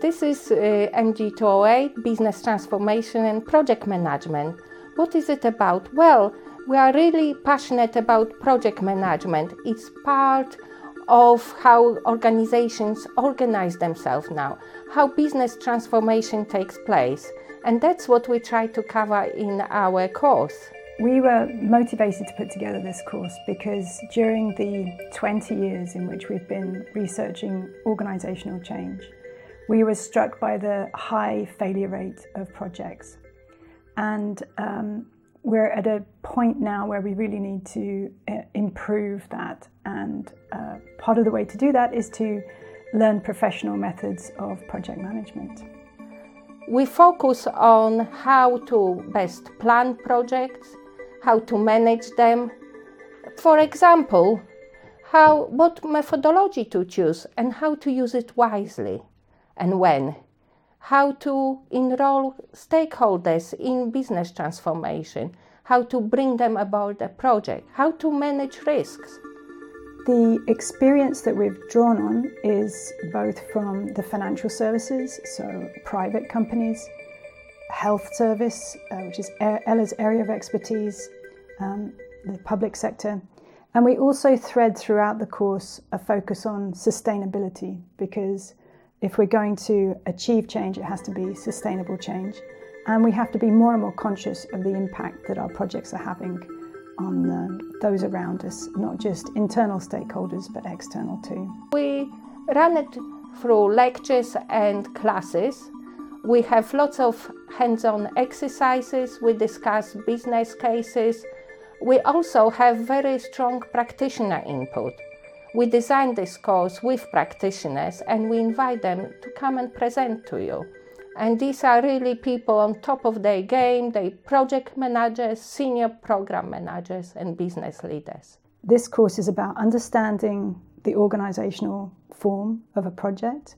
This is uh, MG208 Business Transformation and Project Management. What is it about? Well, we are really passionate about project management. It's part of how organizations organize themselves now, how business transformation takes place. And that's what we try to cover in our course. We were motivated to put together this course because during the 20 years in which we've been researching organisational change, we were struck by the high failure rate of projects. And um, we're at a point now where we really need to uh, improve that. And uh, part of the way to do that is to learn professional methods of project management. We focus on how to best plan projects, how to manage them. For example, how what methodology to choose and how to use it wisely and when. How to enroll stakeholders in business transformation, how to bring them about the project, how to manage risks. The experience that we've drawn on is both from the financial services, so private companies, health service, uh, which is Ella's area of expertise, um, the public sector. And we also thread throughout the course a focus on sustainability because if we're going to achieve change, it has to be sustainable change. And we have to be more and more conscious of the impact that our projects are having on uh, those around us, not just internal stakeholders, but external too. We run it through lectures and classes. We have lots of hands on exercises, we discuss business cases. We also have very strong practitioner input. We design this course with practitioners and we invite them to come and present to you. And these are really people on top of their game, they project managers, senior program managers, and business leaders. This course is about understanding the organizational form of a project,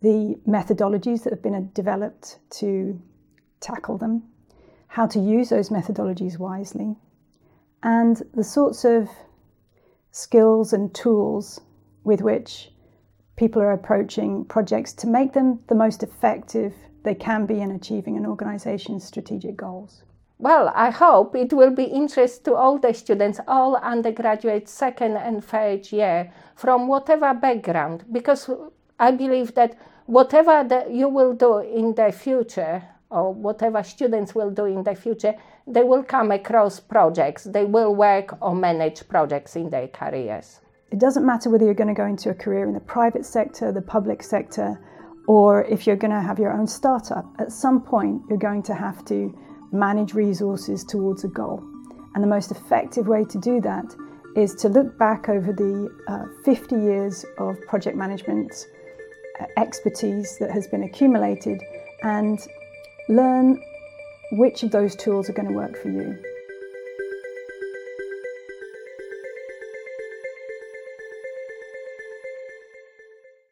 the methodologies that have been developed to tackle them, how to use those methodologies wisely, and the sorts of skills and tools with which people are approaching projects to make them the most effective they can be in achieving an organization's strategic goals. Well, I hope it will be interest to all the students, all undergraduates, second and third year, from whatever background, because I believe that whatever you will do in the future, or whatever students will do in the future, they will come across projects. They will work or manage projects in their careers. It doesn't matter whether you're going to go into a career in the private sector, the public sector, or if you're going to have your own startup. At some point, you're going to have to manage resources towards a goal. And the most effective way to do that is to look back over the uh, 50 years of project management uh, expertise that has been accumulated and learn which of those tools are going to work for you.